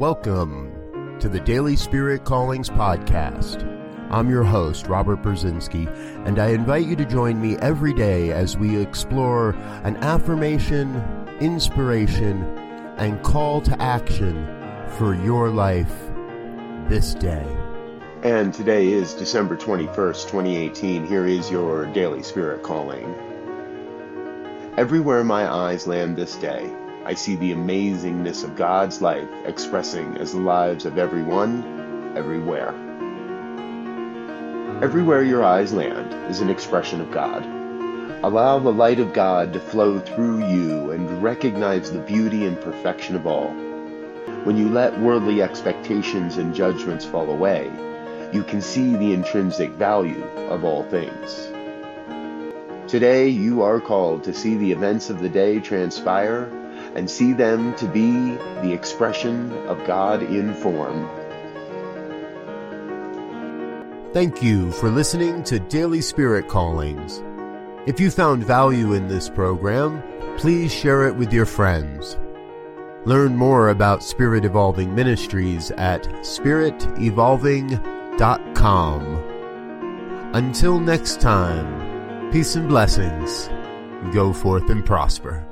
Welcome to the Daily Spirit Callings Podcast. I'm your host, Robert Brzezinski, and I invite you to join me every day as we explore an affirmation, inspiration, and call to action for your life this day. And today is December 21st, 2018. Here is your Daily Spirit Calling. Everywhere my eyes land this day, I see the amazingness of God's life expressing as the lives of everyone, everywhere. Everywhere your eyes land is an expression of God. Allow the light of God to flow through you and recognize the beauty and perfection of all. When you let worldly expectations and judgments fall away, you can see the intrinsic value of all things. Today, you are called to see the events of the day transpire and see them to be the expression of God in form. Thank you for listening to Daily Spirit Callings. If you found value in this program, please share it with your friends. Learn more about Spirit Evolving Ministries at spiritevolving.com. Until next time, peace and blessings. Go forth and prosper.